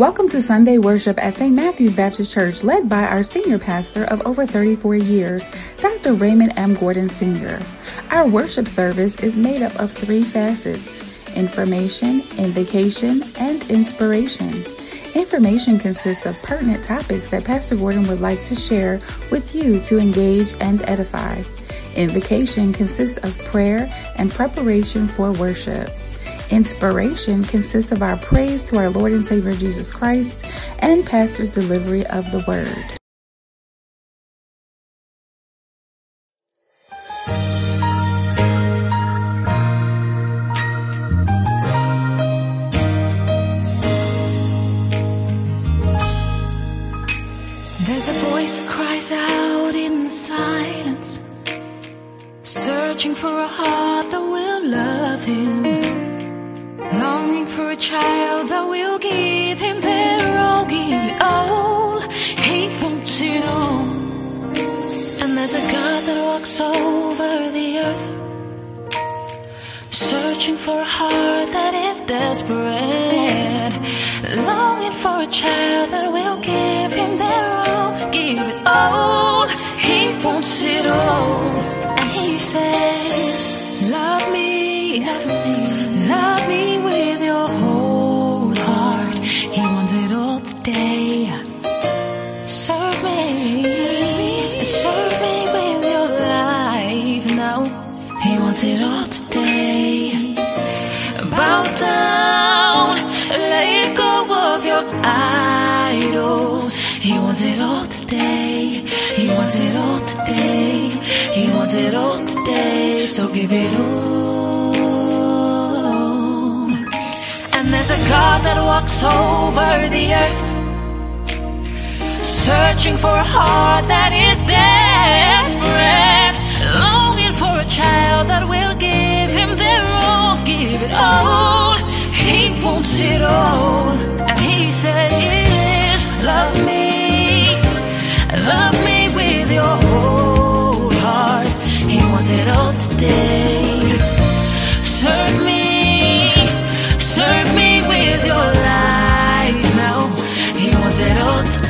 Welcome to Sunday worship at St. Matthew's Baptist Church, led by our senior pastor of over 34 years, Dr. Raymond M. Gordon Sr. Our worship service is made up of three facets information, invocation, and inspiration. Information consists of pertinent topics that Pastor Gordon would like to share with you to engage and edify. Invocation consists of prayer and preparation for worship. Inspiration consists of our praise to our Lord and Savior Jesus Christ and Pastor's delivery of the word. There's a voice cries out in the silence, searching for a heart that will love him. For a child that will give him their all, give it all. He wants it all. And there's a God that walks over the earth, searching for a heart that is desperate. Longing for a child that will give him their all, give it all. He wants it all. And he says, love me, love me, love that walks over the earth, searching for a heart that is desperate, longing for a child that will give him their all, give it all. He wants it all, and he says, "Love me, love me with your whole heart." He wants it all today.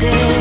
All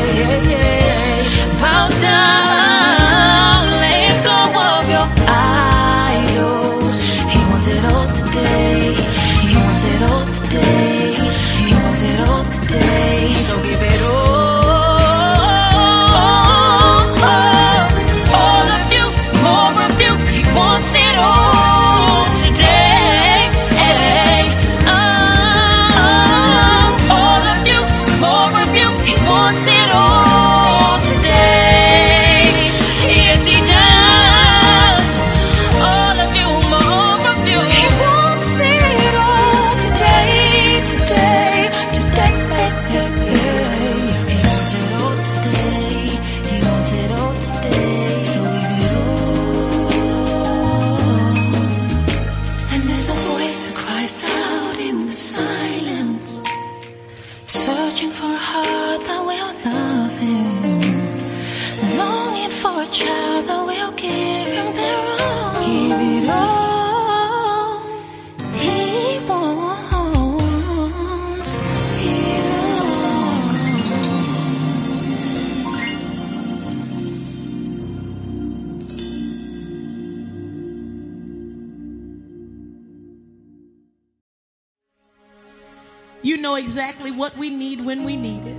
exactly what we need when we need it.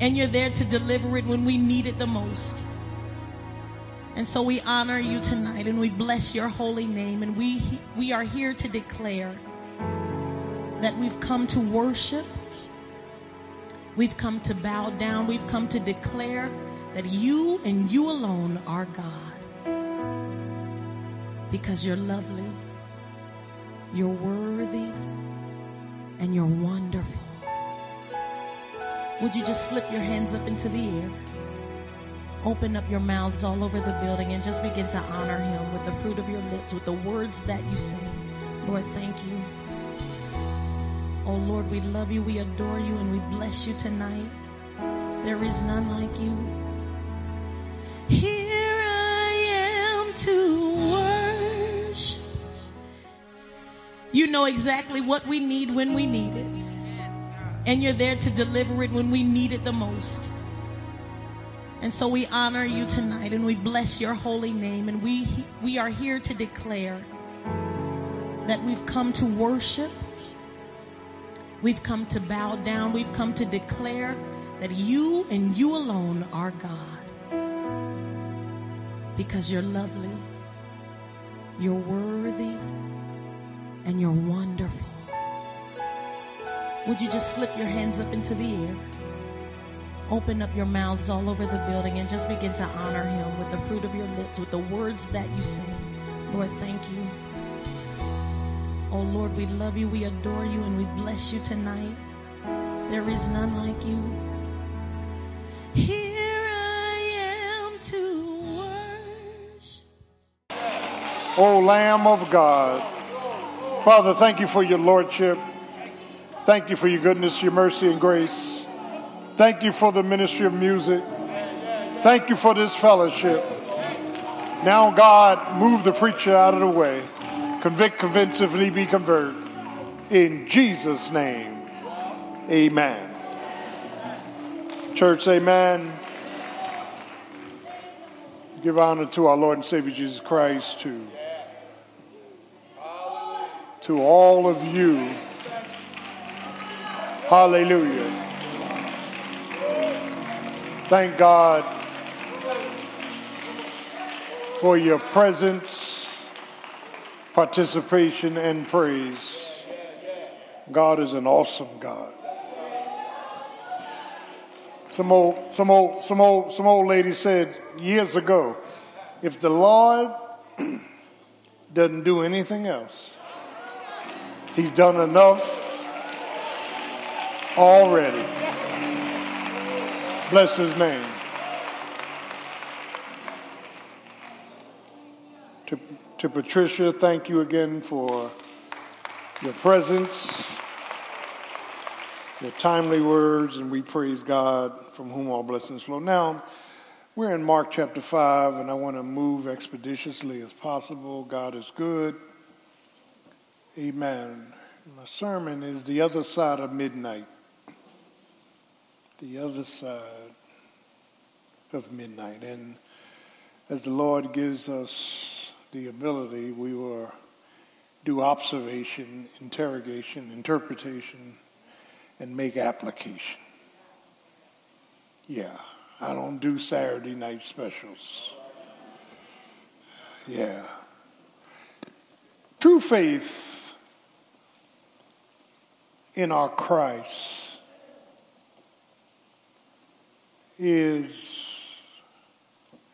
And you're there to deliver it when we need it the most. And so we honor you tonight and we bless your holy name. And we, we are here to declare that we've come to worship. We've come to bow down. We've come to declare that you and you alone are God. Because you're lovely. You're worthy and you're wonderful. Would you just slip your hands up into the air? Open up your mouths all over the building and just begin to honor him with the fruit of your lips, with the words that you say. Lord, thank you. Oh Lord, we love you, we adore you, and we bless you tonight. There is none like you. Here I am to You know exactly what we need when we need it. And you're there to deliver it when we need it the most. And so we honor you tonight and we bless your holy name. And we, we are here to declare that we've come to worship. We've come to bow down. We've come to declare that you and you alone are God. Because you're lovely, you're worthy, and you're wonderful. Would you just slip your hands up into the air? Open up your mouths all over the building and just begin to honor him with the fruit of your lips, with the words that you say. Lord, thank you. Oh Lord, we love you, we adore you, and we bless you tonight. There is none like you. Here I am to worship. O Lamb of God. Father, thank you for your lordship. Thank you for your goodness, your mercy, and grace. Thank you for the ministry of music. Thank you for this fellowship. Now, God, move the preacher out of the way. Convict, convince, if need be, convert. In Jesus' name, amen. Church, amen. Give honor to our Lord and Savior Jesus Christ, to, to all of you Hallelujah. Thank God for your presence, participation, and praise. God is an awesome God. Some old, some old, some old, some old lady said years ago, if the Lord doesn't do anything else, He's done enough already. Bless his name. To, to Patricia, thank you again for your presence, your timely words, and we praise God from whom all blessings flow. Now, we're in Mark chapter 5, and I want to move expeditiously as possible. God is good. Amen. My sermon is The Other Side of Midnight the other side of midnight. And as the Lord gives us the ability, we will do observation, interrogation, interpretation, and make application. Yeah, I don't do Saturday night specials. Yeah. True faith in our Christ is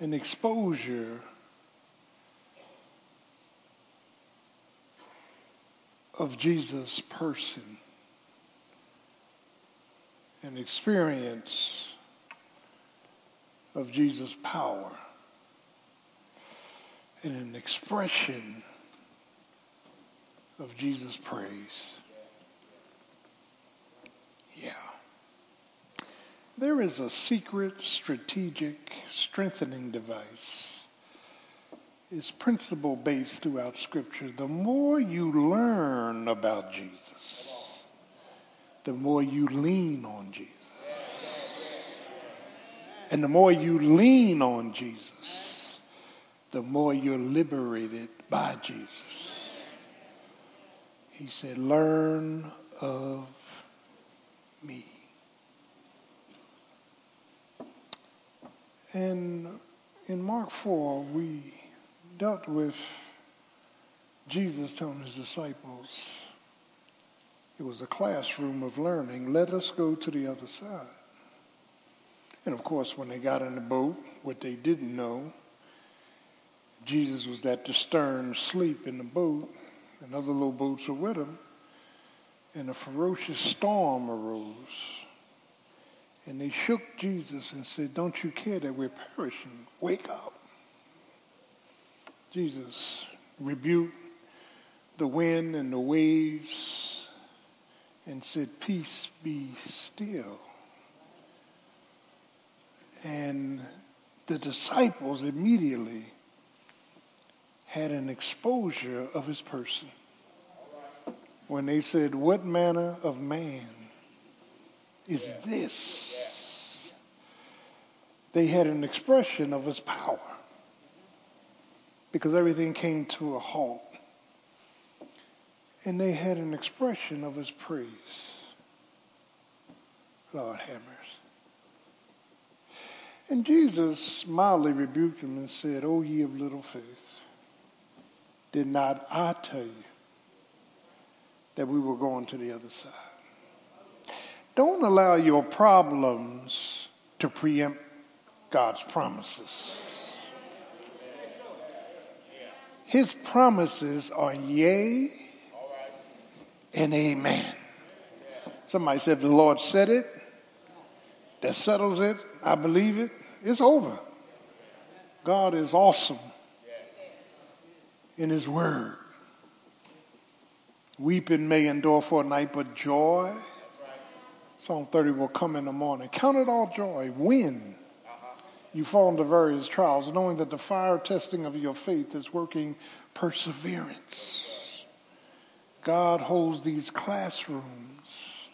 an exposure of Jesus' person, an experience of Jesus' power, and an expression of Jesus' praise. Yeah. There is a secret strategic strengthening device. It's principle based throughout Scripture. The more you learn about Jesus, the more you lean on Jesus. And the more you lean on Jesus, the more you're liberated by Jesus. He said, Learn of me. And in Mark 4, we dealt with Jesus telling his disciples, it was a classroom of learning, let us go to the other side. And of course, when they got in the boat, what they didn't know, Jesus was at the stern asleep in the boat, and other little boats were with him, and a ferocious storm arose. And they shook Jesus and said, Don't you care that we're perishing? Wake up. Jesus rebuked the wind and the waves and said, Peace be still. And the disciples immediately had an exposure of his person when they said, What manner of man is this. They had an expression of his power because everything came to a halt. And they had an expression of his praise. Lord hammers. And Jesus mildly rebuked them and said, O ye of little faith, did not I tell you that we were going to the other side? Don't allow your problems to preempt God's promises. His promises are yea and amen. Somebody said, the Lord said it, that settles it, I believe it, it's over. God is awesome in His Word. Weeping may endure for a night, but joy, Psalm 30 will come in the morning. Count it all joy. When you fall into various trials, knowing that the fire testing of your faith is working perseverance. God holds these classrooms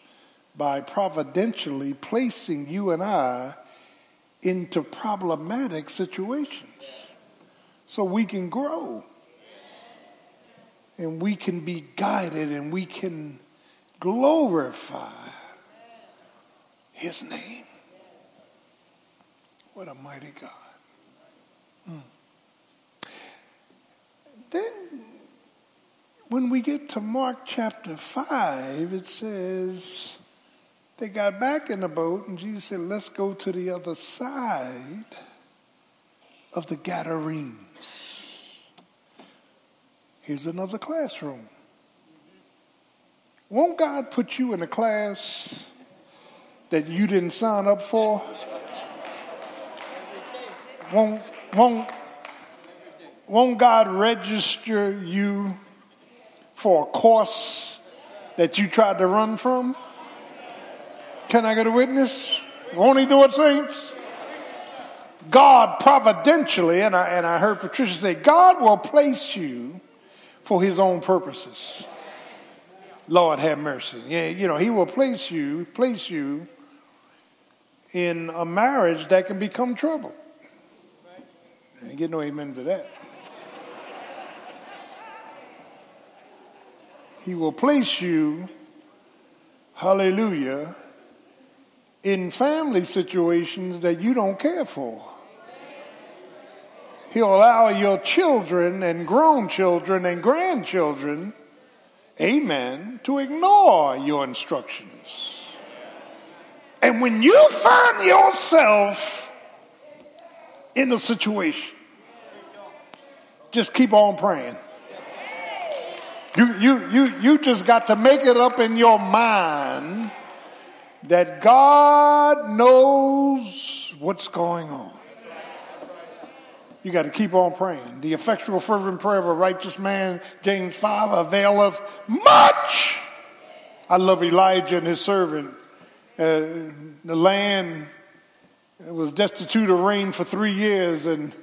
by providentially placing you and I into problematic situations so we can grow and we can be guided and we can glorify his name. What a mighty God. Mm. Then, when we get to Mark chapter 5, it says they got back in the boat, and Jesus said, Let's go to the other side of the Gadarenes. Here's another classroom. Won't God put you in a class that you didn't sign up for? Won't, won't, won't God register you for a course that you tried to run from? Can I get a witness? Won't he do it, saints? God providentially, and I, and I heard Patricia say, God will place you for his own purposes. Lord have mercy. Yeah, you know, he will place you, place you in a marriage that can become trouble. I get no amen to that. He will place you, hallelujah, in family situations that you don't care for. He'll allow your children and grown children and grandchildren, amen, to ignore your instructions. And when you find yourself in the situation. Just keep on praying. You, you, you, you just got to make it up in your mind that God knows what's going on. You got to keep on praying. The effectual, fervent prayer of a righteous man, James 5, availeth much. I love Elijah and his servant. Uh, the land was destitute of rain for three years, and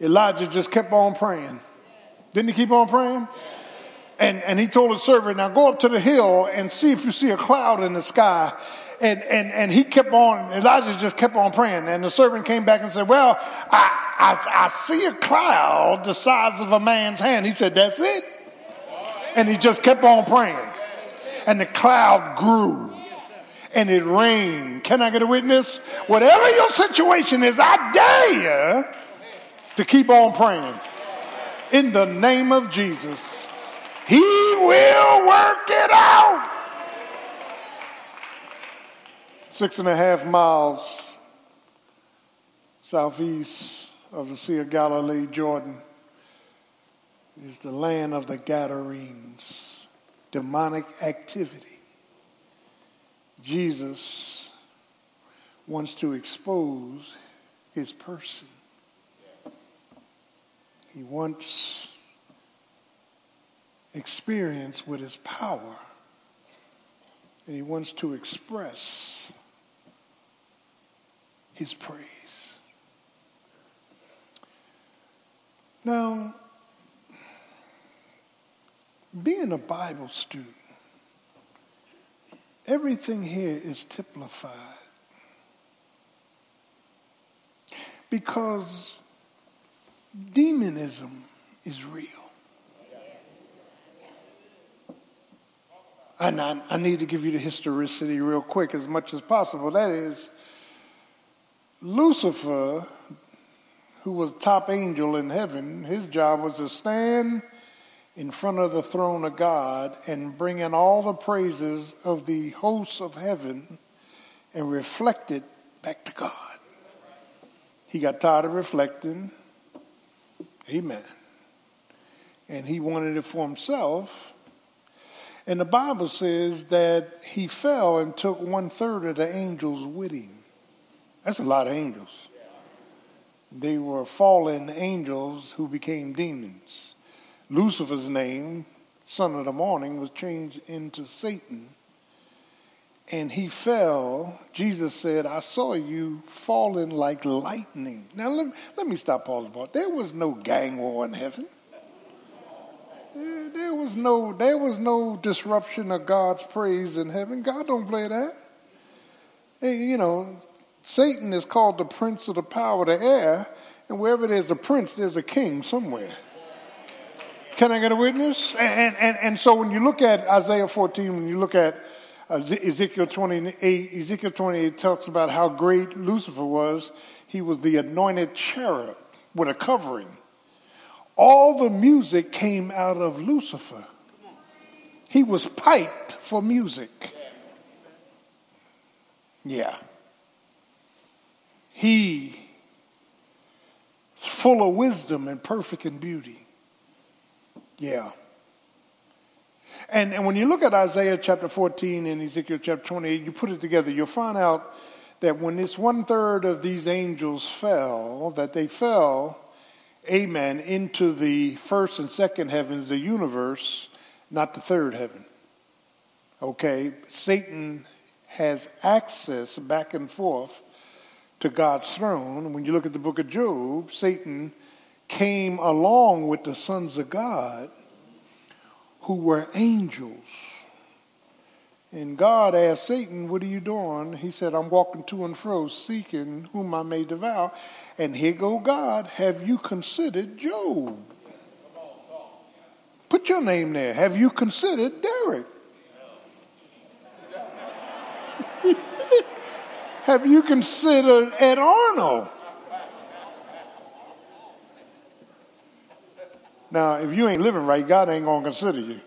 Elijah just kept on praying. Didn't he keep on praying? And, and he told his servant, now go up to the hill and see if you see a cloud in the sky. And, and, and he kept on, Elijah just kept on praying. And the servant came back and said, well, I, I, I see a cloud the size of a man's hand. He said, that's it. And he just kept on praying. And the cloud grew and it rained. Can I get a witness? Whatever your situation is, I dare you to keep on praying. In the name of Jesus, He will work it out. Six and a half miles southeast of the Sea of Galilee, Jordan, is the land of the Gadarenes. Demonic activity Jesus wants to expose his person. He wants experience with his power. And he wants to express his praise. Now, being a Bible student, everything here is typified. Because demonism is real. And I, I, need to give you the historicity real quick as much as possible. That is, Lucifer, who was top angel in heaven, his job was to stand in front of the throne of God and bring in all the praises of the hosts of heaven and reflect it back to God. He got tired of reflecting. Amen. And he wanted it for himself. And the Bible says that he fell and took one third of the angels with him. That's a lot of angels. They were fallen angels who became demons. Lucifer's name, son of the morning, was changed into Satan. And he fell. Jesus said, I saw you falling like lightning. Now, let, let me stop pausing. There was no gang war in heaven. There was no there was no disruption of God's praise in heaven. God don't play that. Hey, you know, Satan is called the prince of the power of the air, and wherever there's a prince, there's a king somewhere. Can I get a witness? And, and, and so when you look at Isaiah 14, when you look at Ezekiel 28, Ezekiel 28 talks about how great Lucifer was. He was the anointed cherub with a covering. All the music came out of Lucifer. He was piped for music. Yeah. He is full of wisdom and perfect in beauty. Yeah. And, and when you look at Isaiah chapter 14 and Ezekiel chapter 28, you put it together, you'll find out that when this one third of these angels fell, that they fell, amen, into the first and second heavens, the universe, not the third heaven. Okay? Satan has access back and forth to God's throne. When you look at the book of Job, Satan came along with the sons of God who were angels. And God asked Satan, What are you doing? He said, I'm walking to and fro, seeking whom I may devour. And here go God, have you considered Job? Put your name there. Have you considered Derek? Have you considered Ed Arnold? Now, if you ain't living right, God ain't to consider you.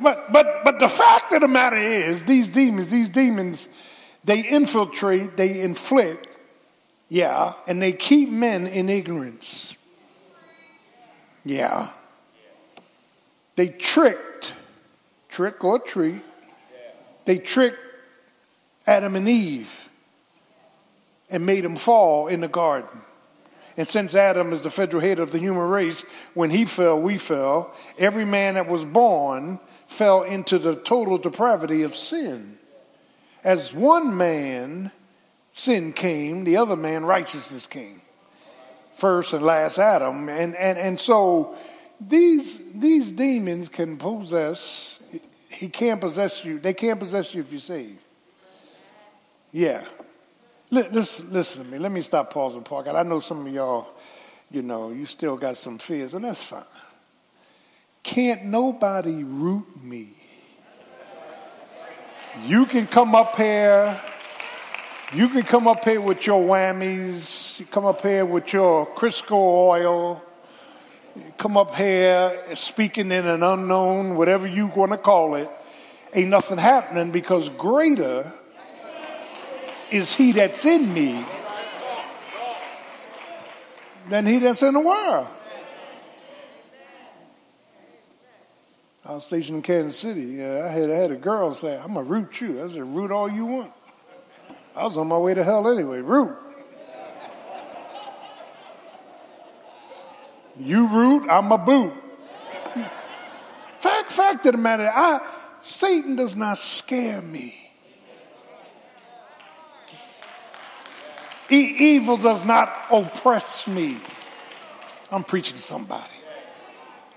But, but, but the fact of the matter is, these demons, these demons, they infiltrate, they inflict, yeah, and they keep men in ignorance. Yeah. They tricked, trick or treat, they tricked Adam and Eve and made them fall in the garden. And since Adam is the federal head of the human race, when he fell, we fell. Every man that was born fell into the total depravity of sin. As one man, sin came, the other man, righteousness came. First and last Adam. And, and, and so these, these demons can possess, he can't possess you, they can't possess you if you're saved. Yeah. Listen, listen to me. Let me stop pausing, Park. I know some of y'all, you know, you still got some fears, and that's fine. Can't nobody root me. You can come up here. You can come up here with your whammies. You come up here with your Crisco oil. You come up here speaking in an unknown, whatever you want to call it. Ain't nothing happening because greater is he that's in me than he that's in the world. I was stationed in Kansas City. Yeah, I had I had a girl say, "I'm gonna root you." I said, "Root all you want." I was on my way to hell anyway. Root. You root, I'm a boot. fact, fact of the matter, I Satan does not scare me. E- evil does not oppress me. I'm preaching to somebody.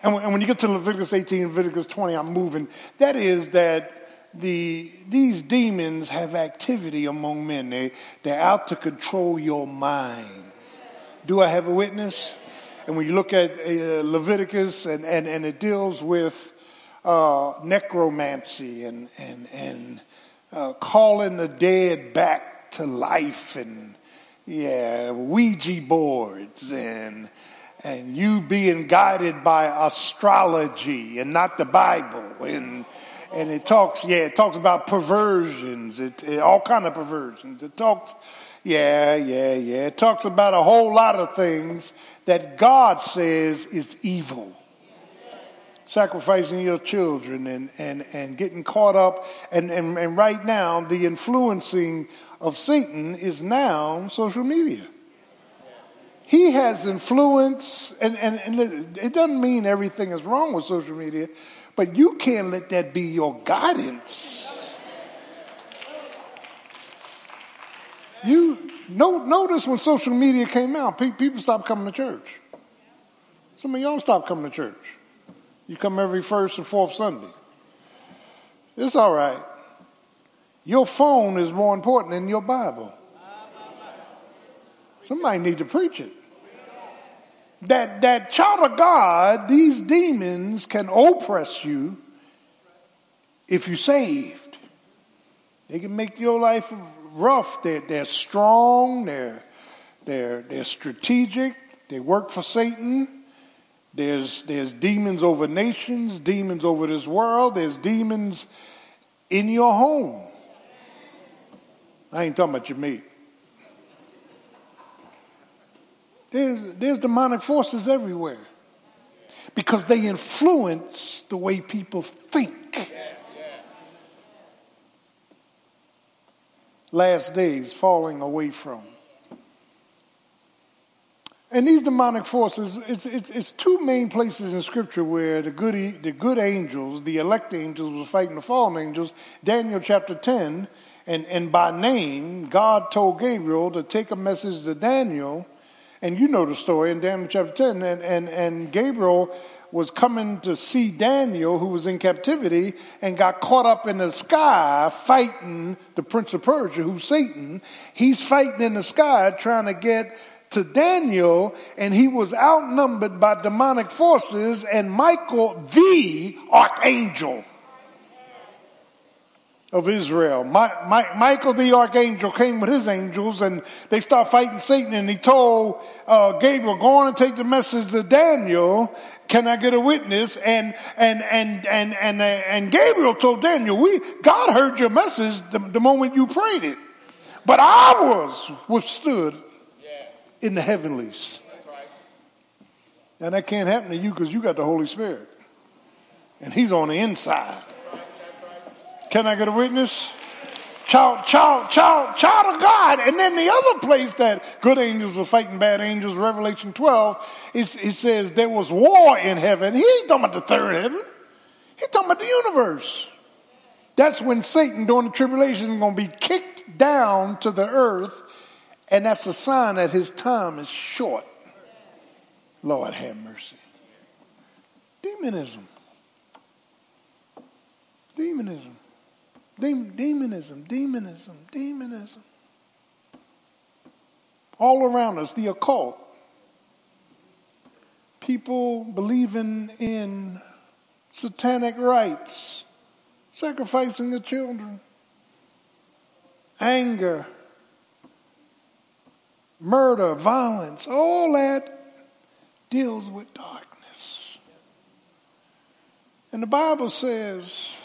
And when, and when you get to Leviticus 18, Leviticus 20, I'm moving. That is that the, these demons have activity among men. They, they're out to control your mind. Do I have a witness? And when you look at uh, Leviticus and, and, and it deals with uh, necromancy and, and, and uh, calling the dead back to life and, yeah, Ouija boards and, and you being guided by astrology and not the Bible and, and it talks, yeah, it talks about perversions, it, it, all kind of perversions. It talks, yeah, yeah, yeah. It talks about a whole lot of things that God says is evil. Sacrificing your children and, and, and getting caught up. And, and, and right now, the influencing of Satan is now social media. He has influence, and, and, and it doesn't mean everything is wrong with social media, but you can't let that be your guidance. You no, notice when social media came out, people stopped coming to church. Some of y'all stopped coming to church. You come every first and fourth Sunday. It's all right. Your phone is more important than your Bible. Somebody need to preach it that, that child of God, these demons can oppress you if you're saved. They can make your life rough. They're, they're strong. They're, they're, they're strategic. They work for Satan. There's, there's demons over nations, demons over this world. There's demons in your home. I ain't talking about your mate. There's, there's demonic forces everywhere because they influence the way people think. Last days falling away from. And these demonic forces, it's, it's, it's, two main places in Scripture where the good, the good angels, the elect angels, were fighting the fallen angels. Daniel chapter 10, and, and by name, God told Gabriel to take a message to Daniel and you know the story in Daniel chapter 10. And, and, and Gabriel was coming to see Daniel, who was in captivity, and got caught up in the sky fighting the prince of Persia, who's Satan. He's fighting in the sky trying to get to Daniel, and he was outnumbered by demonic forces, and Michael, the archangel, of Israel. My, my, Michael the archangel came with his angels and they start fighting Satan and he told uh, Gabriel, go on and take the message to Daniel. Can I get a witness? And, and, and, and, and, uh, and Gabriel told Daniel, we, God heard your message the, the moment you prayed it. But I was withstood in the heavenlies. And that can't happen to you because you got the Holy Spirit. And he's on the inside. Can I get a witness? Child, child, child, child of God. And then the other place that good angels were fighting bad angels, Revelation 12, it, it says there was war in heaven. He ain't talking about the third heaven. He's talking about the universe. That's when Satan during the tribulation is going to be kicked down to the earth. And that's a sign that his time is short. Lord have mercy. Demonism. Demonism. Demonism, demonism, demonism. All around us, the occult. People believing in satanic rites, sacrificing the children, anger, murder, violence, all that deals with darkness. And the Bible says,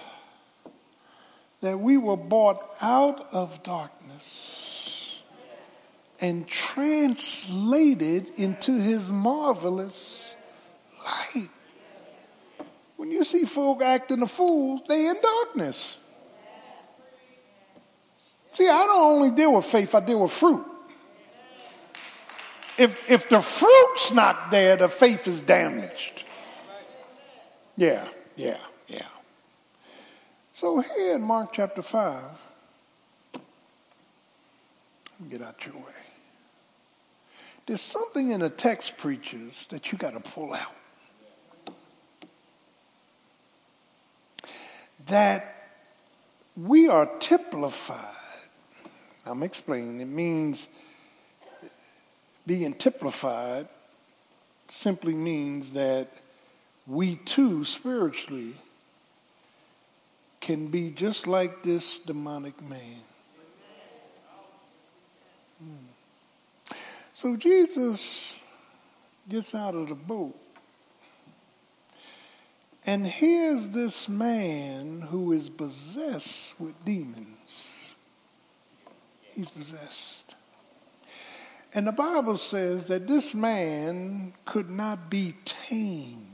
that we were brought out of darkness and translated into his marvelous light. When you see folk acting a fool, they in darkness. See, I don't only deal with faith, I deal with fruit. If, if the fruit's not there, the faith is damaged. Yeah, yeah, yeah. So here in Mark chapter 5, get out your way. There's something in the text, preachers, that you got to pull out. That we are typified. I'm explaining. It means being typified simply means that we too spiritually can be just like this demonic man. Hmm. So Jesus gets out of the boat. And here's this man who is possessed with demons. He's possessed. And the Bible says that this man could not be tamed.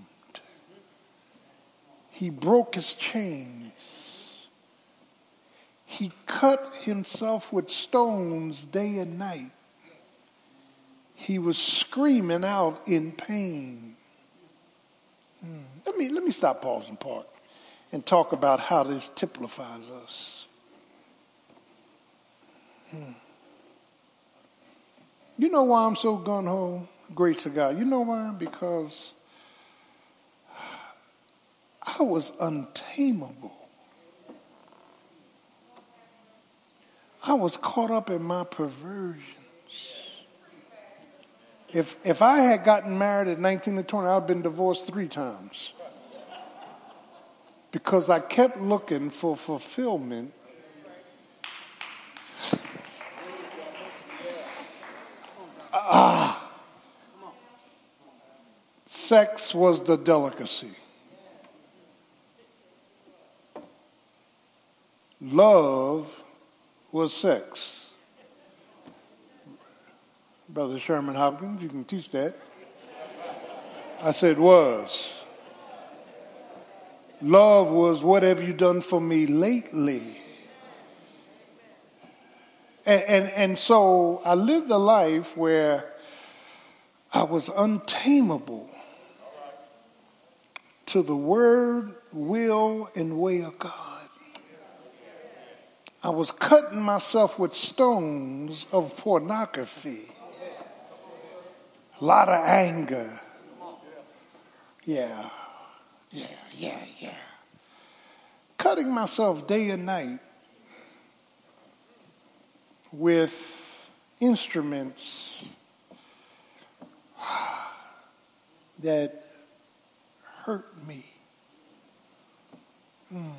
He broke his chains. He cut himself with stones day and night. He was screaming out in pain. Hmm. Let me let me stop pausing park and talk about how this typifies us. Hmm. You know why I'm so gun ho? Grace to God. You know why? Because I was untamable. I was caught up in my perversions. If, if I had gotten married at 19 or 20, I'd been divorced three times. Because I kept looking for fulfillment Ah. Sex was the delicacy. Love was sex. Brother Sherman Hopkins, you can teach that. I said was. Love was what have you done for me lately? And, and, and so I lived a life where I was untamable to the word, will, and way of God. I was cutting myself with stones of pornography. A lot of anger. Yeah, yeah, yeah, yeah. Cutting myself day and night with instruments that hurt me. Mm,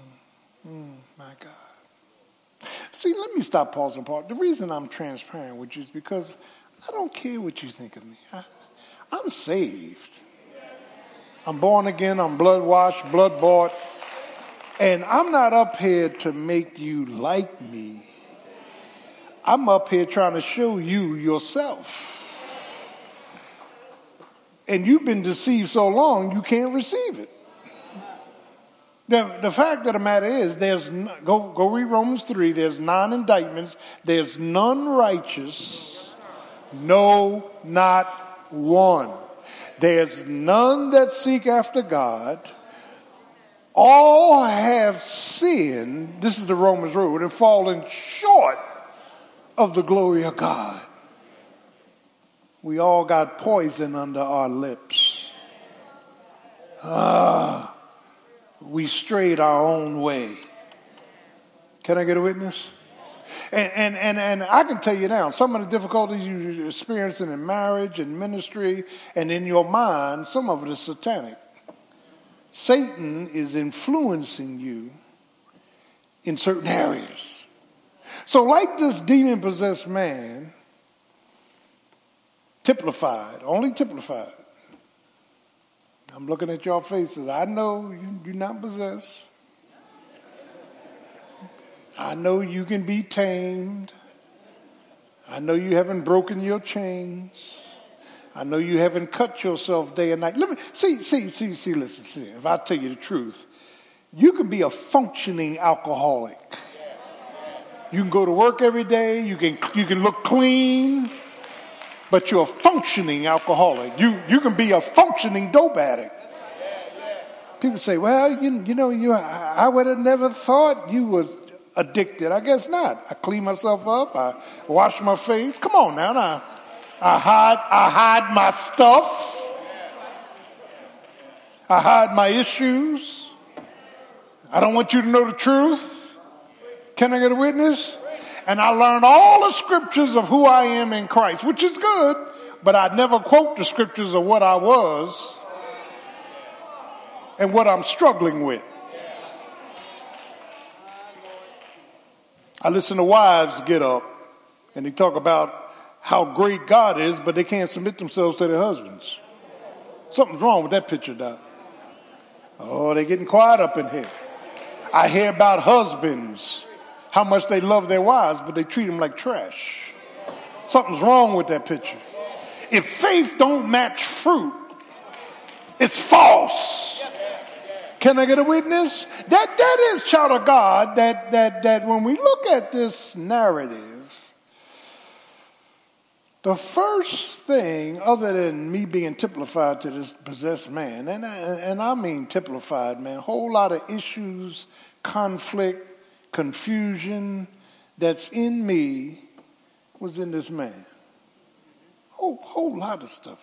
mm, my God. See, let me stop pausing part. The reason I'm transparent with you is because I don't care what you think of me. I, I'm saved. I'm born again. I'm blood washed, blood bought. And I'm not up here to make you like me. I'm up here trying to show you yourself. And you've been deceived so long, you can't receive it. The, the fact of the matter is, there's go go read Romans three. There's nine indictments. There's none righteous, no, not one. There's none that seek after God. All have sinned. This is the Romans road and fallen short of the glory of God. We all got poison under our lips. Ah, we strayed our own way. Can I get a witness? And, and, and, and I can tell you now, some of the difficulties you're experiencing in marriage and ministry and in your mind, some of it is satanic. Satan is influencing you in certain areas. So, like this demon possessed man, typified, only typified. I'm looking at your faces. I know you, you're not possessed. I know you can be tamed. I know you haven't broken your chains. I know you haven't cut yourself day and night. Let me see, see, see, see, listen, see. If I tell you the truth, you can be a functioning alcoholic. You can go to work every day. You can, you can look clean, but you're a functioning alcoholic. You, you can be a functioning dope addict. People say, well, you, you know, you, I would have never thought you was addicted. I guess not. I clean myself up. I wash my face. Come on now. now. I hide, I hide my stuff. I hide my issues. I don't want you to know the truth. Can I get a witness? And I learned all the scriptures of who I am in Christ, which is good, but I never quote the scriptures of what I was and what I'm struggling with. I listen to wives get up and they talk about how great God is, but they can't submit themselves to their husbands. Something's wrong with that picture, Doc. Oh, they're getting quiet up in here. I hear about husbands, how much they love their wives, but they treat them like trash. Something's wrong with that picture. If faith don't match fruit, it's false. Can I get a witness? That that is child of God. That that that when we look at this narrative, the first thing, other than me being typified to this possessed man, and I, and I mean typified, man, whole lot of issues, conflict, confusion that's in me was in this man. Whole whole lot of stuff.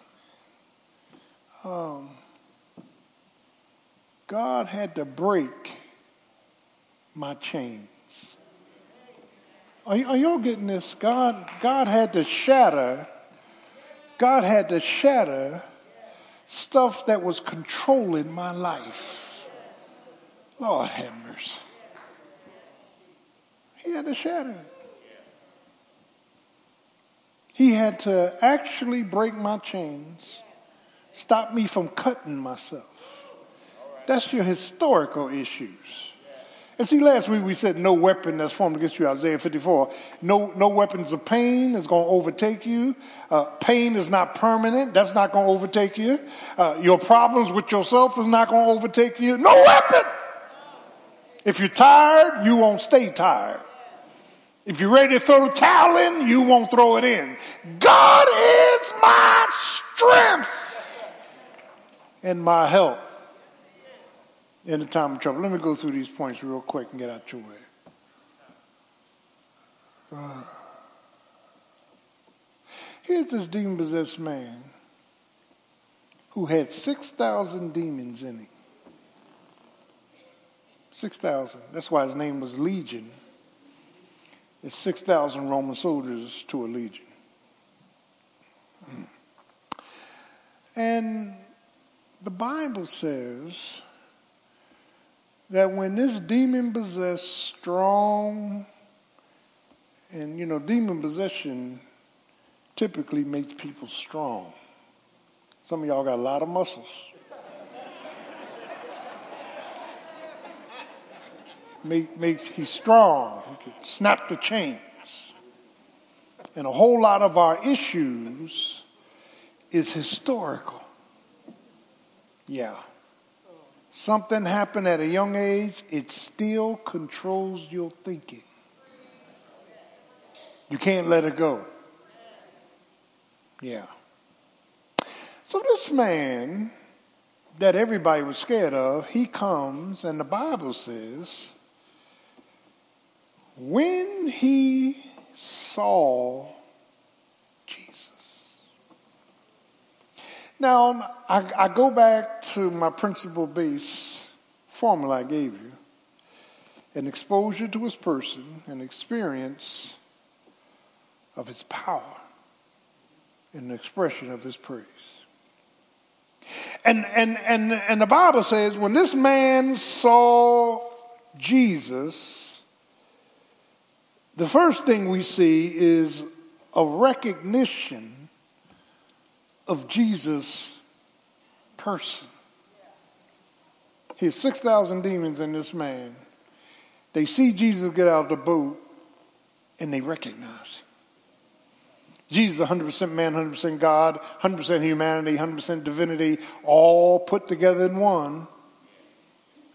Um, God had to break my chains. Are, are y'all getting this? God, God had to shatter, God had to shatter stuff that was controlling my life. Lord have mercy. He had to shatter it. He had to actually break my chains, stop me from cutting myself. That's your historical issues. And see, last week we said no weapon that's formed against you, Isaiah 54. No, no weapons of pain is going to overtake you. Uh, pain is not permanent. That's not going to overtake you. Uh, your problems with yourself is not going to overtake you. No weapon. If you're tired, you won't stay tired. If you're ready to throw the towel in, you won't throw it in. God is my strength and my help in a time of trouble. Let me go through these points real quick and get out your way. Uh, here's this demon possessed man who had 6,000 demons in him. 6,000. That's why his name was Legion. It's 6,000 Roman soldiers to a legion. Hmm. And the Bible says that when this demon possessed strong, and you know, demon possession typically makes people strong. Some of y'all got a lot of muscles. Make, makes he's strong. He can snap the chains. And a whole lot of our issues is historical. Yeah. Something happened at a young age, it still controls your thinking. You can't let it go. Yeah. So this man that everybody was scared of, he comes, and the Bible says, when he saw Jesus. Now, I, I go back to my principle base formula I gave you an exposure to his person, an experience of his power, and an expression of his praise. And, and, and, and the Bible says when this man saw Jesus, the first thing we see is a recognition of Jesus' person. He has 6,000 demons in this man. They see Jesus get out of the boat and they recognize. Jesus is 100% man, 100% God, 100% humanity, 100% divinity, all put together in one.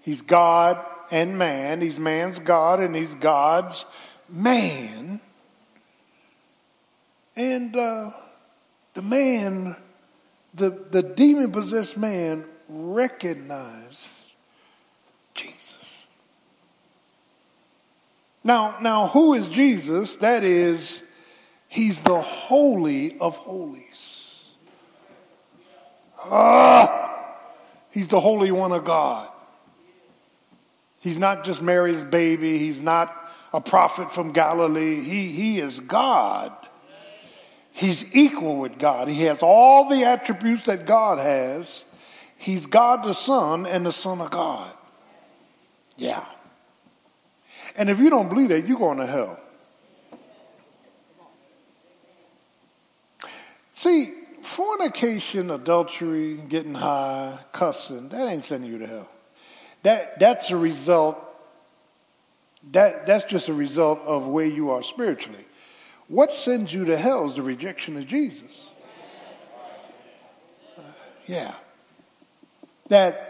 He's God and man. He's man's God and he's God's man. And uh, the man, the, the demon possessed man recognized Jesus. Now, now, who is Jesus? That is, he's the holy of holies. Ah, he's the holy one of God. He's not just Mary's baby. He's not a prophet from Galilee. He, he is God. He's equal with God. He has all the attributes that God has. He's God the Son and the Son of God. Yeah. And if you don't believe that, you're going to hell. See, fornication, adultery, getting high, cussing, that ain't sending you to hell. That, that's a result, that, that's just a result of where you are spiritually. What sends you to hell is the rejection of Jesus. Uh, yeah. That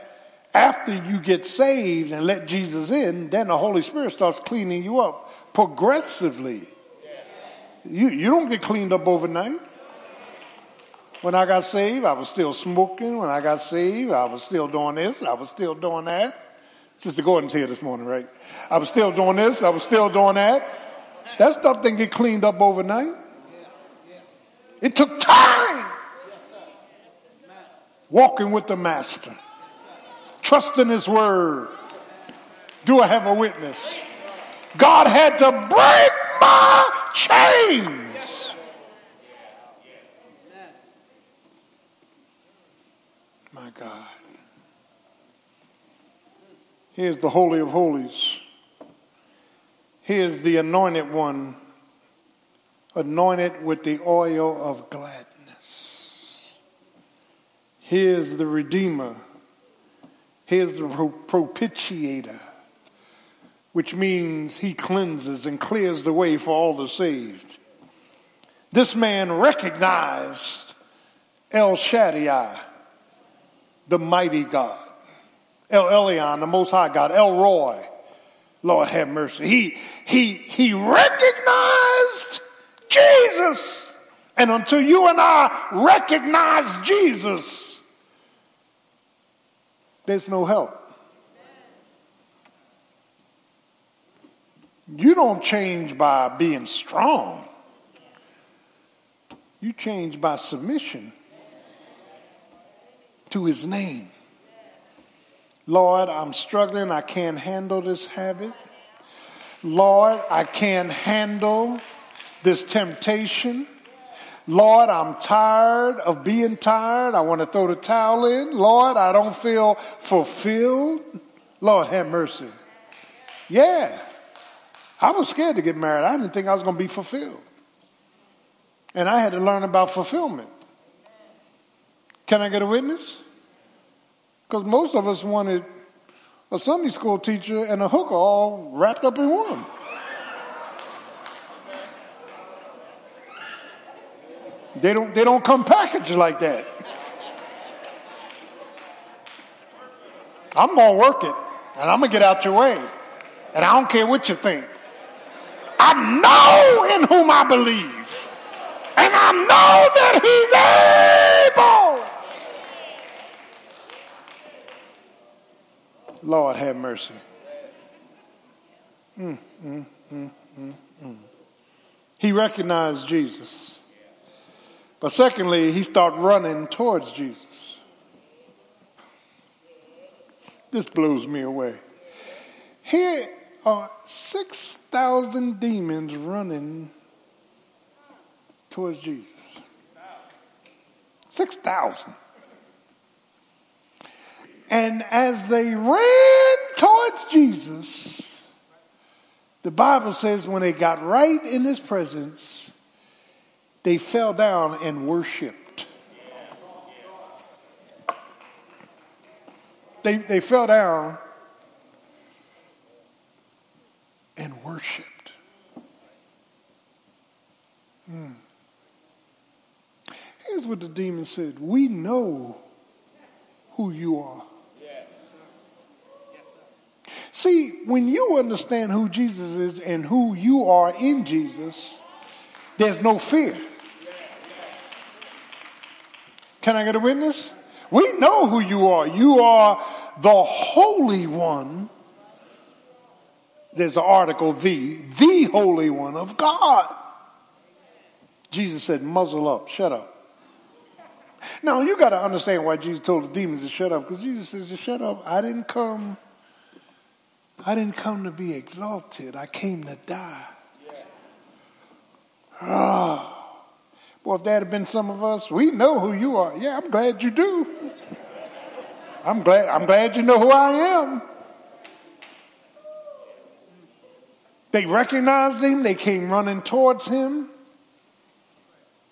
after you get saved and let Jesus in, then the Holy Spirit starts cleaning you up progressively. You, you don't get cleaned up overnight. When I got saved, I was still smoking. When I got saved, I was still doing this. I was still doing that. Sister Gordon's here this morning, right? I was still doing this. I was still doing that. That stuff didn't get cleaned up overnight. It took time. Walking with the Master, trusting His Word. Do I have a witness? God had to break my chains. My God. Here's the Holy of Holies. He is the anointed one, anointed with the oil of gladness. He is the Redeemer. He is the propitiator, which means he cleanses and clears the way for all the saved. This man recognized El Shaddai, the mighty God. El Elyon, the Most High God. El Roi, Lord have mercy. He, he, he recognized Jesus. And until you and I recognize Jesus, there's no help. You don't change by being strong. You change by submission to his name. Lord, I'm struggling. I can't handle this habit. Lord, I can't handle this temptation. Lord, I'm tired of being tired. I want to throw the towel in. Lord, I don't feel fulfilled. Lord, have mercy. Yeah. I was scared to get married. I didn't think I was going to be fulfilled. And I had to learn about fulfillment. Can I get a witness? Because most of us wanted a Sunday school teacher and a hooker all wrapped up in one. They don't, they don't come packaged like that. I'm going to work it and I'm going to get out your way. And I don't care what you think. I know in whom I believe. And I know that he's able. Lord have mercy. Mm, mm, mm, mm, mm. he recognized Jesus. But secondly, he started running towards Jesus. This blows me away. Here are 6,000 demons running towards Jesus. 6,000. And as they ran towards Jesus, the Bible says when they got right in his presence, they fell down and worshiped. They, they fell down and worshiped. Hmm. Here's what the demon said We know who you are. See, when you understand who Jesus is and who you are in Jesus, there's no fear. Can I get a witness? We know who you are. You are the Holy One. There's an article, the, the Holy One of God. Jesus said, muzzle up, shut up. Now, you got to understand why Jesus told the demons to shut up, because Jesus says, shut up. I didn't come I didn't come to be exalted, I came to die. Ah. Oh. Well, if that had been some of us, we know who you are. Yeah, I'm glad you do. I'm glad, I'm glad you know who I am. They recognized him, they came running towards him.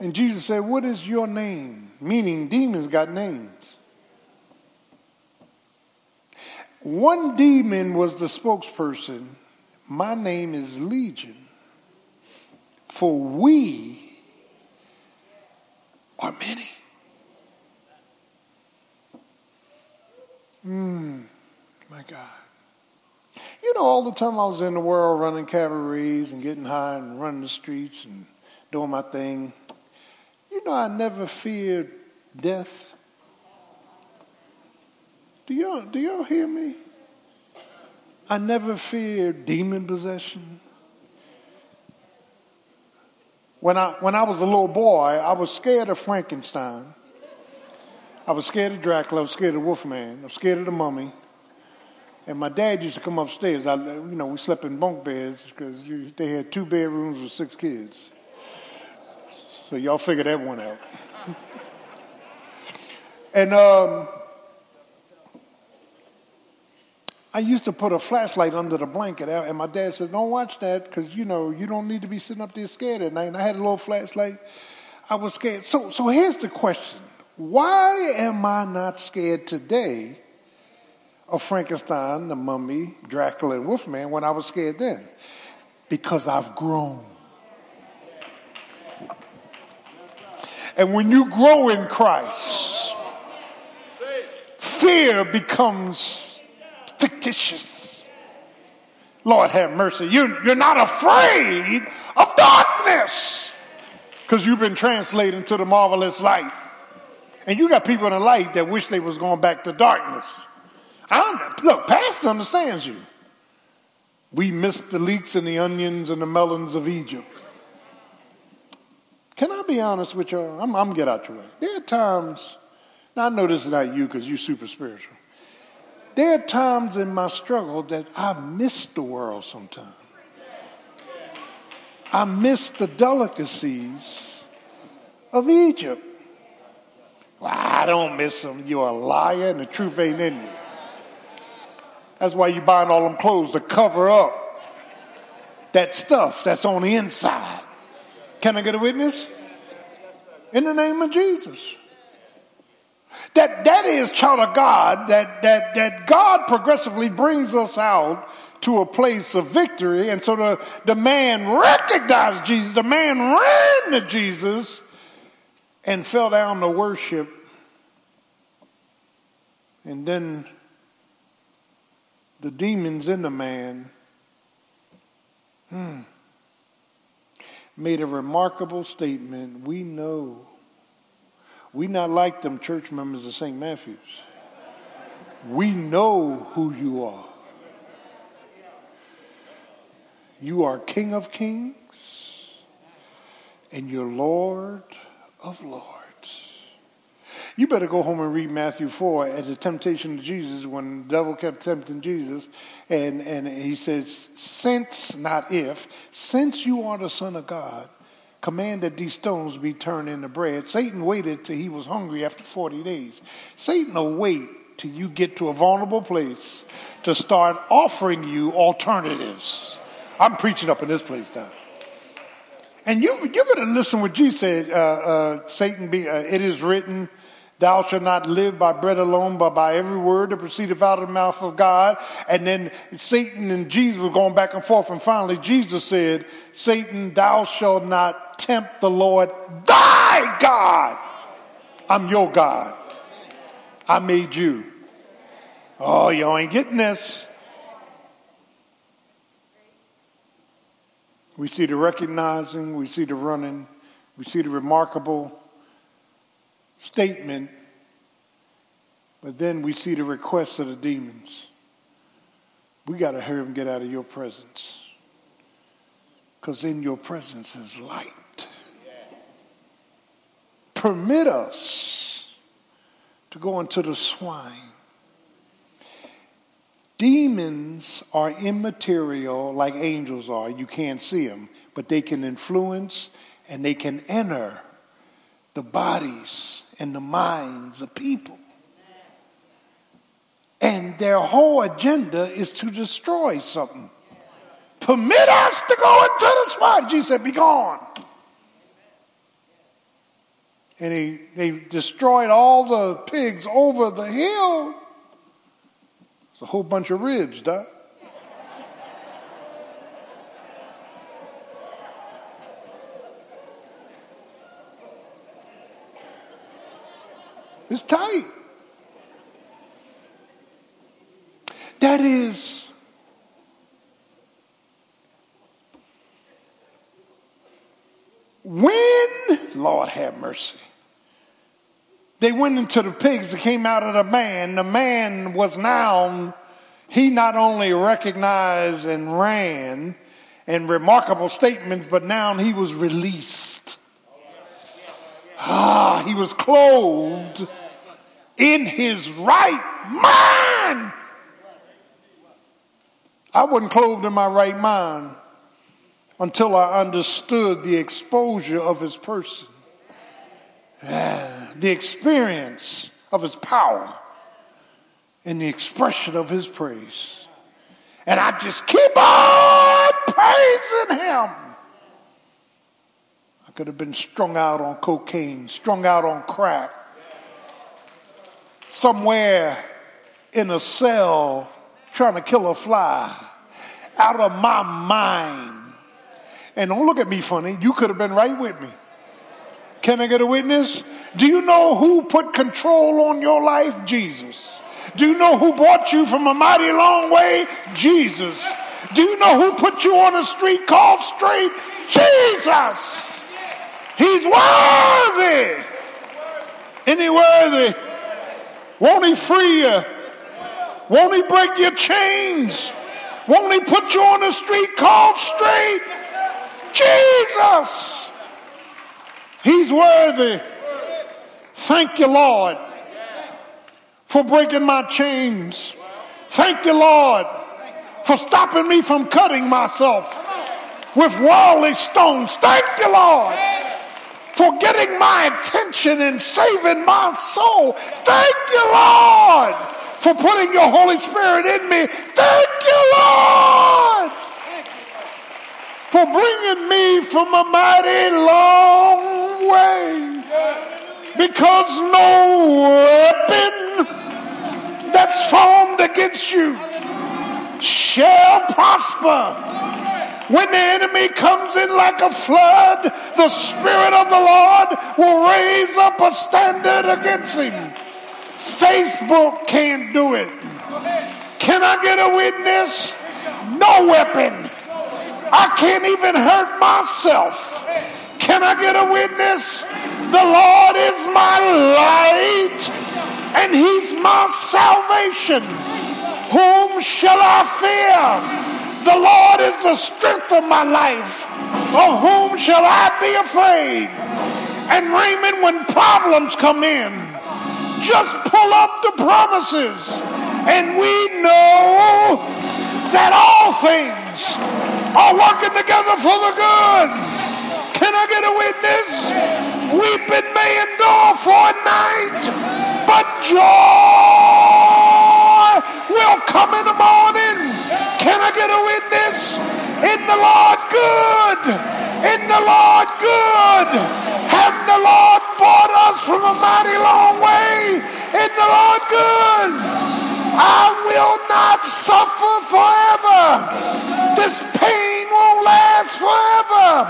And Jesus said, What is your name? Meaning, demons got names. One demon was the spokesperson. My name is Legion. For we are many. Hmm, my God. You know, all the time I was in the world running cabarets and getting high and running the streets and doing my thing, you know, I never feared death. Do y'all, do y'all hear me? I never feared demon possession. When I, when I was a little boy, I was scared of Frankenstein. I was scared of Dracula. I was scared of Wolfman. I was scared of the mummy. And my dad used to come upstairs. I, you know, we slept in bunk beds because they had two bedrooms with six kids. So y'all figure that one out. and um, I used to put a flashlight under the blanket, and my dad said, "Don't watch that because you know you don't need to be sitting up there scared at night." And I had a little flashlight. I was scared. So, so here's the question: Why am I not scared today? of Frankenstein, the mummy, Dracula, and Wolfman when I was scared then. Because I've grown. And when you grow in Christ, fear becomes Lord have mercy. You, you're not afraid of darkness because you've been translated to the marvelous light. And you got people in the light that wish they was going back to darkness. I, look, Pastor understands you. We missed the leeks and the onions and the melons of Egypt. Can I be honest with you? I'm, I'm get out your way. There are times, now I know this is not you because you're super spiritual. There are times in my struggle that I miss the world sometimes. I miss the delicacies of Egypt. Well, I don't miss them. You're a liar and the truth ain't in you. That's why you buying all them clothes to cover up that stuff that's on the inside. Can I get a witness? In the name of Jesus. That that is child of God, that that that God progressively brings us out to a place of victory. And so the, the man recognized Jesus, the man ran to Jesus and fell down to worship. And then the demons in the man hmm, made a remarkable statement. We know. We not like them church members of St. Matthew's. We know who you are. You are King of Kings and you're Lord of Lords. You better go home and read Matthew 4 as a temptation to Jesus when the devil kept tempting Jesus. And, and he says, Since, not if, since you are the Son of God, command that these stones be turned into bread. Satan waited till he was hungry after 40 days. Satan will wait till you get to a vulnerable place to start offering you alternatives. I'm preaching up in this place now. And you, you better listen what Jesus said, uh, uh, Satan be, uh, it is written, Thou shalt not live by bread alone, but by every word that proceedeth out of the mouth of God. And then Satan and Jesus were going back and forth. And finally, Jesus said, Satan, thou shalt not tempt the Lord thy God. I'm your God. I made you. Oh, y'all ain't getting this. We see the recognizing, we see the running, we see the remarkable statement, but then we see the request of the demons. We got to hear them get out of your presence. Because in your presence is light. Permit us to go into the swine. Demons are immaterial like angels are. You can't see them, but they can influence and they can enter the bodies and the minds of people. And their whole agenda is to destroy something. Permit us to go into the spot. Jesus said, Be gone. And he, they destroyed all the pigs over the hill. It's a whole bunch of ribs, Doc. It's tight. That is when, Lord have mercy, they went into the pigs that came out of the man. The man was now, he not only recognized and ran and remarkable statements, but now he was released. Ah, he was clothed in his right mind. I wasn't clothed in my right mind until I understood the exposure of his person, the experience of his power, and the expression of his praise. And I just keep on praising him. Could have been strung out on cocaine, strung out on crack, somewhere in a cell trying to kill a fly out of my mind. And don't look at me funny. You could have been right with me. Can I get a witness? Do you know who put control on your life? Jesus. Do you know who brought you from a mighty long way? Jesus. Do you know who put you on a street called straight? Jesus. He's worthy. Isn't he worthy? Won't he free you? Won't he break your chains? Won't he put you on a street called straight? Jesus. He's worthy. Thank you, Lord, for breaking my chains. Thank you, Lord, for stopping me from cutting myself with worldly stones. Thank you, Lord, for getting my attention and saving my soul. Thank you, Lord, for putting your Holy Spirit in me. Thank you, Lord, for bringing me from a mighty long way. Because no weapon that's formed against you shall prosper. When the enemy comes in like a flood, the Spirit of the Lord will raise up a standard against him. Facebook can't do it. Can I get a witness? No weapon. I can't even hurt myself. Can I get a witness? The Lord is my light and he's my salvation. Whom shall I fear? The Lord is the strength of my life. Of whom shall I be afraid? And Raymond, when problems come in, just pull up the promises. And we know that all things are working together for the good. Can I get a witness? Weeping may endure for a night, but joy will come in the morning. Can I get a witness? In the Lord good. In the Lord good. Have the Lord brought us from a mighty long way? In the Lord good. I will not suffer forever. This pain won't last forever.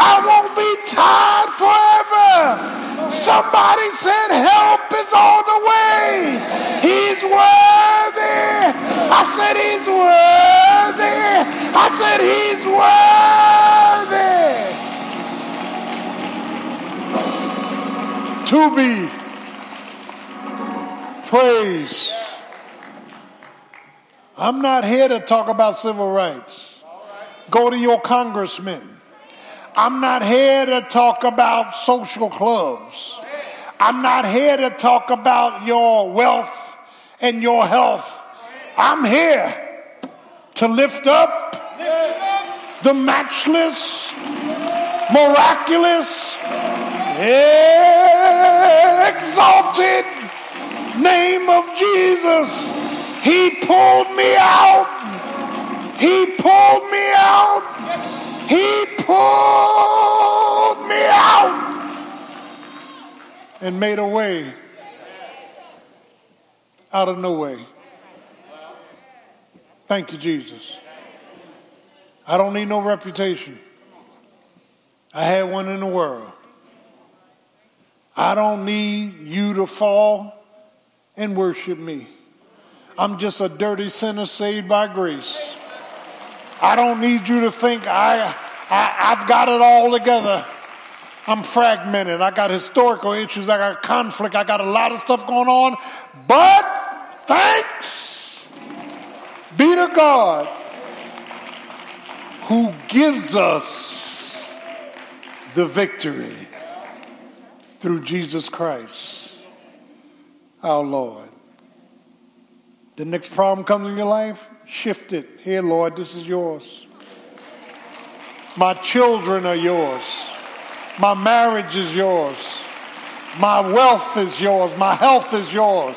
I won't be tired forever. Somebody said help is on the way. He's worthy. I said he's worthy. I said he's worthy. To be praised. I'm not here to talk about civil rights. Go to your congressman. I'm not here to talk about social clubs. I'm not here to talk about your wealth and your health. I'm here to lift up the matchless, miraculous, exalted name of Jesus. He pulled me out. He pulled me out. He pulled me out and made a way out of no way. Thank you, Jesus. I don't need no reputation. I had one in the world. I don't need you to fall and worship me. I'm just a dirty sinner saved by grace. I don't need you to think I, I I've got it all together. I'm fragmented. I got historical issues. I got conflict. I got a lot of stuff going on. But thanks be to God who gives us the victory through Jesus Christ, our Lord. The next problem comes in your life, shift it. Here, Lord, this is yours. My children are yours. My marriage is yours. My wealth is yours. My health is yours.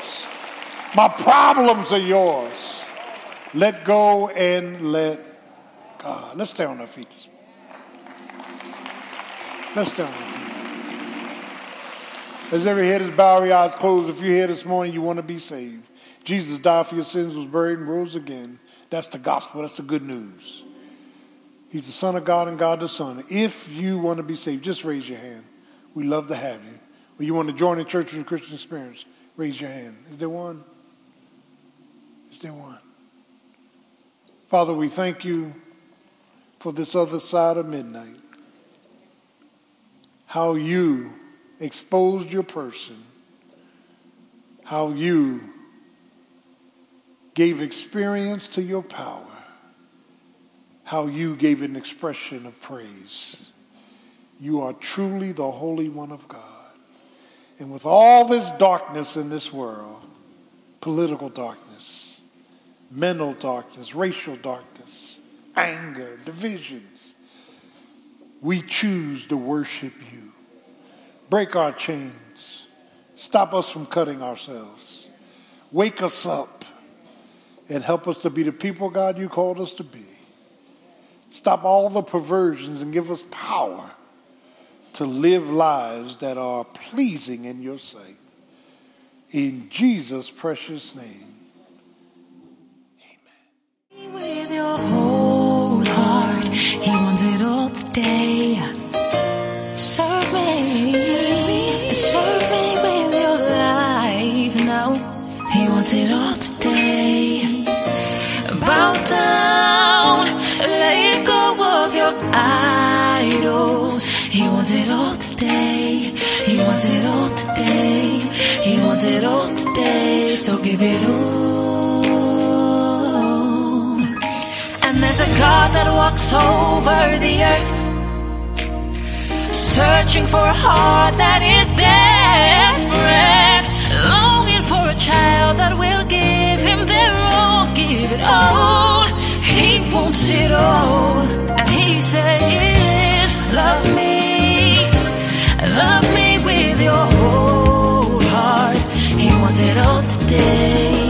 My problems are yours. Let go and let God. Let's stay on our feet. Let's stay on our feet. As every head is bowed, eyes closed, if you're here this morning, you want to be saved. Jesus died for your sins, was buried, and rose again. That's the gospel. That's the good news. He's the Son of God and God the Son. If you want to be saved, just raise your hand. We love to have you. Or you want to join the Church of the Christian Experience, raise your hand. Is there one? Is there one? Father, we thank you for this other side of midnight. How you exposed your person, how you gave experience to your power, how you gave an expression of praise. You are truly the Holy One of God. And with all this darkness in this world, political darkness, mental darkness, racial darkness, anger, divisions. We choose to worship you. Break our chains. Stop us from cutting ourselves. Wake us up and help us to be the people, God, you called us to be. Stop all the perversions and give us power to live lives that are pleasing in your sight. In Jesus' precious name. He wants it all today. Serve me, serve me, serve me with your life now. He wants it all idols. He wants it all today. He wants it all today. He wants it all today. So give it all. And there's a God that walks over the earth, searching for a heart that is desperate, longing for a child that will give him their all, give it all. He wants it all, love me love me with your whole heart. He wants it all today.